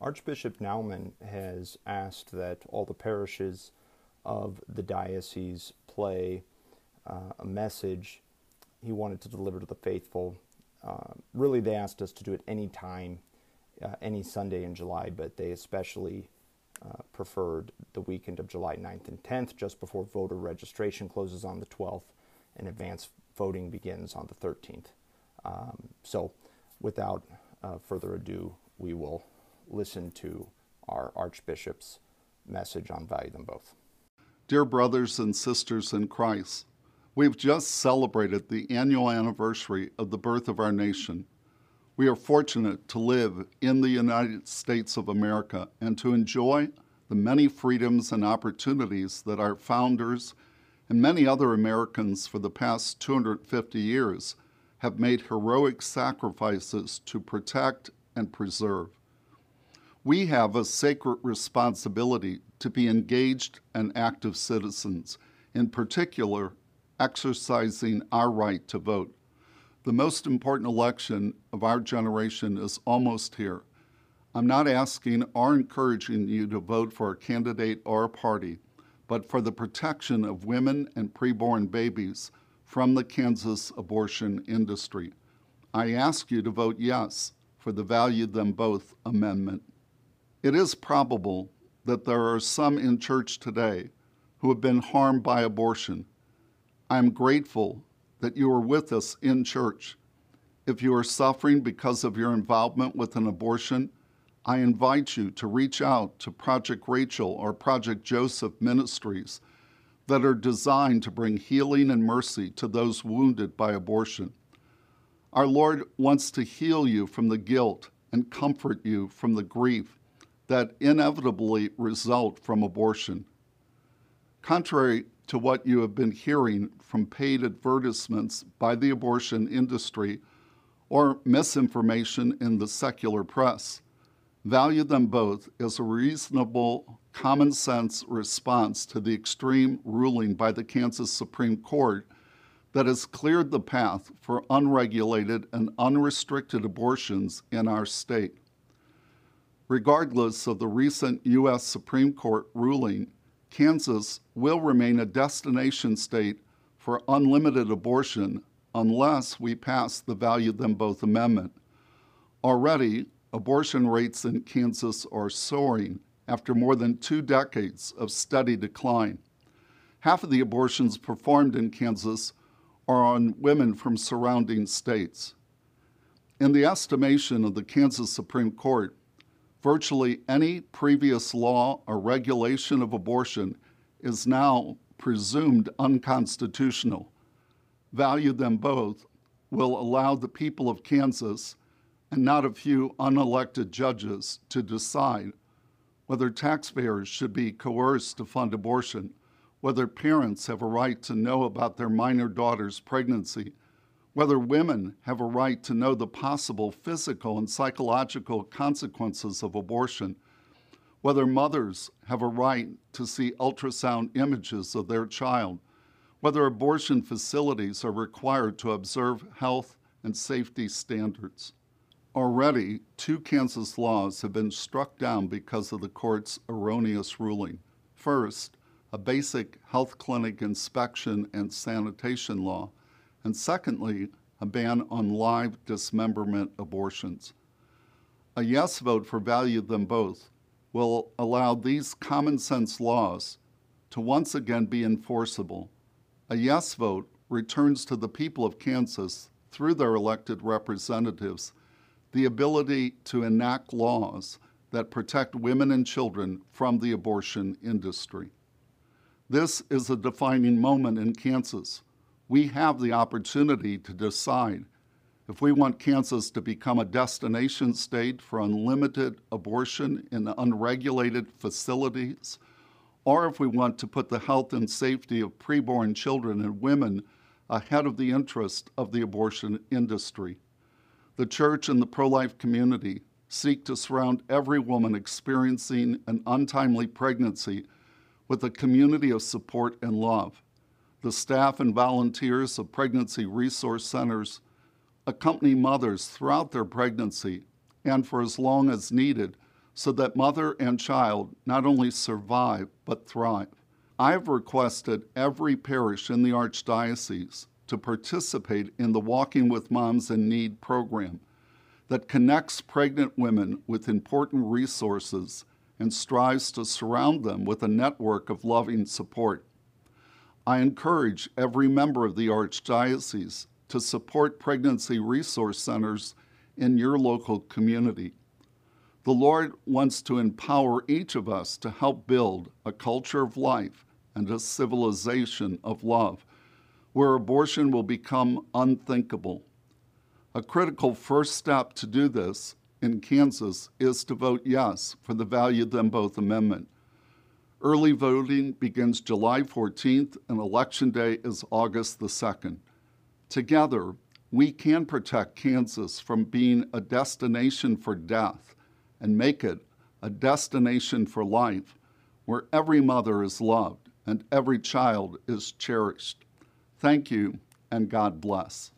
Archbishop Naumann has asked that all the parishes of the diocese play uh, a message he wanted to deliver to the faithful. Uh, really, they asked us to do it any time, uh, any Sunday in July, but they especially uh, preferred the weekend of July 9th and 10th, just before voter registration closes on the 12th and advance voting begins on the 13th. Um, so, without uh, further ado, we will listen to our Archbishop's message on Value Them Both. Dear brothers and sisters in Christ, we've just celebrated the annual anniversary of the birth of our nation. We are fortunate to live in the United States of America and to enjoy the many freedoms and opportunities that our founders and many other Americans for the past 250 years have made heroic sacrifices to protect and preserve. We have a sacred responsibility to be engaged and active citizens, in particular, exercising our right to vote. The most important election of our generation is almost here. I'm not asking or encouraging you to vote for a candidate or a party, but for the protection of women and preborn babies from the Kansas abortion industry. I ask you to vote yes for the Value Them Both amendment. It is probable that there are some in church today who have been harmed by abortion. I am grateful that you are with us in church. If you are suffering because of your involvement with an abortion, I invite you to reach out to Project Rachel or Project Joseph Ministries that are designed to bring healing and mercy to those wounded by abortion. Our Lord wants to heal you from the guilt and comfort you from the grief that inevitably result from abortion. Contrary to what you have been hearing from paid advertisements by the abortion industry or misinformation in the secular press, Value Them Both as a reasonable, common sense response to the extreme ruling by the Kansas Supreme Court that has cleared the path for unregulated and unrestricted abortions in our state regardless of the recent U.S. Supreme Court ruling, Kansas will remain a destination state for unlimited abortion unless we pass the Value Them Both Amendment. Already, abortion rates in Kansas are soaring after more than two decades of steady decline. Half of the abortions performed in Kansas are on women from surrounding states. In the estimation of the Kansas Supreme Court, virtually any previous law or regulation of abortion is now presumed unconstitutional. Value them both will allow the people of Kansas and not a few unelected judges to decide whether taxpayers should be coerced to fund abortion, whether parents have a right to know about their minor daughter's pregnancy, whether women have a right to know the possible physical and psychological consequences of abortion, whether mothers have a right to see ultrasound images of their child, whether abortion facilities are required to observe health and safety standards. Already, two Kansas laws have been struck down because of the court's erroneous ruling. First, a basic health clinic inspection and sanitation law and secondly, a ban on live dismemberment abortions. A yes vote for value them both will allow these common sense laws to once again be enforceable. A yes vote returns to the people of Kansas, through their elected representatives, the ability to enact laws that protect women and children from the abortion industry. This is a defining moment in Kansas we have the opportunity to decide if we want Kansas to become a destination state for unlimited abortion in unregulated facilities, or if we want to put the health and safety of preborn children and women ahead of the interest of the abortion industry. The church and the pro life community seek to surround every woman experiencing an untimely pregnancy with a community of support and love the staff and volunteers of pregnancy resource centers accompany mothers throughout their pregnancy and for as long as needed so that mother and child not only survive but thrive. I have requested every parish in the Archdiocese to participate in the Walking with Moms in Need program that connects pregnant women with important resources and strives to surround them with a network of loving support. I encourage every member of the Archdiocese to support pregnancy resource centers in your local community. The Lord wants to empower each of us to help build a culture of life and a civilization of love where abortion will become unthinkable. A critical first step to do this in Kansas is to vote yes for the Value Them Both Amendment. Early voting begins July 14th and Election Day is August the 2nd. Together, we can protect Kansas from being a destination for death and make it a destination for life where every mother is loved and every child is cherished. Thank you, and God bless.